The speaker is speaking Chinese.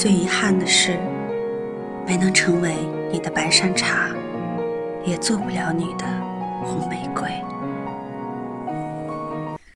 最遗憾的是没能成为你的白山茶也做不了你的红玫瑰。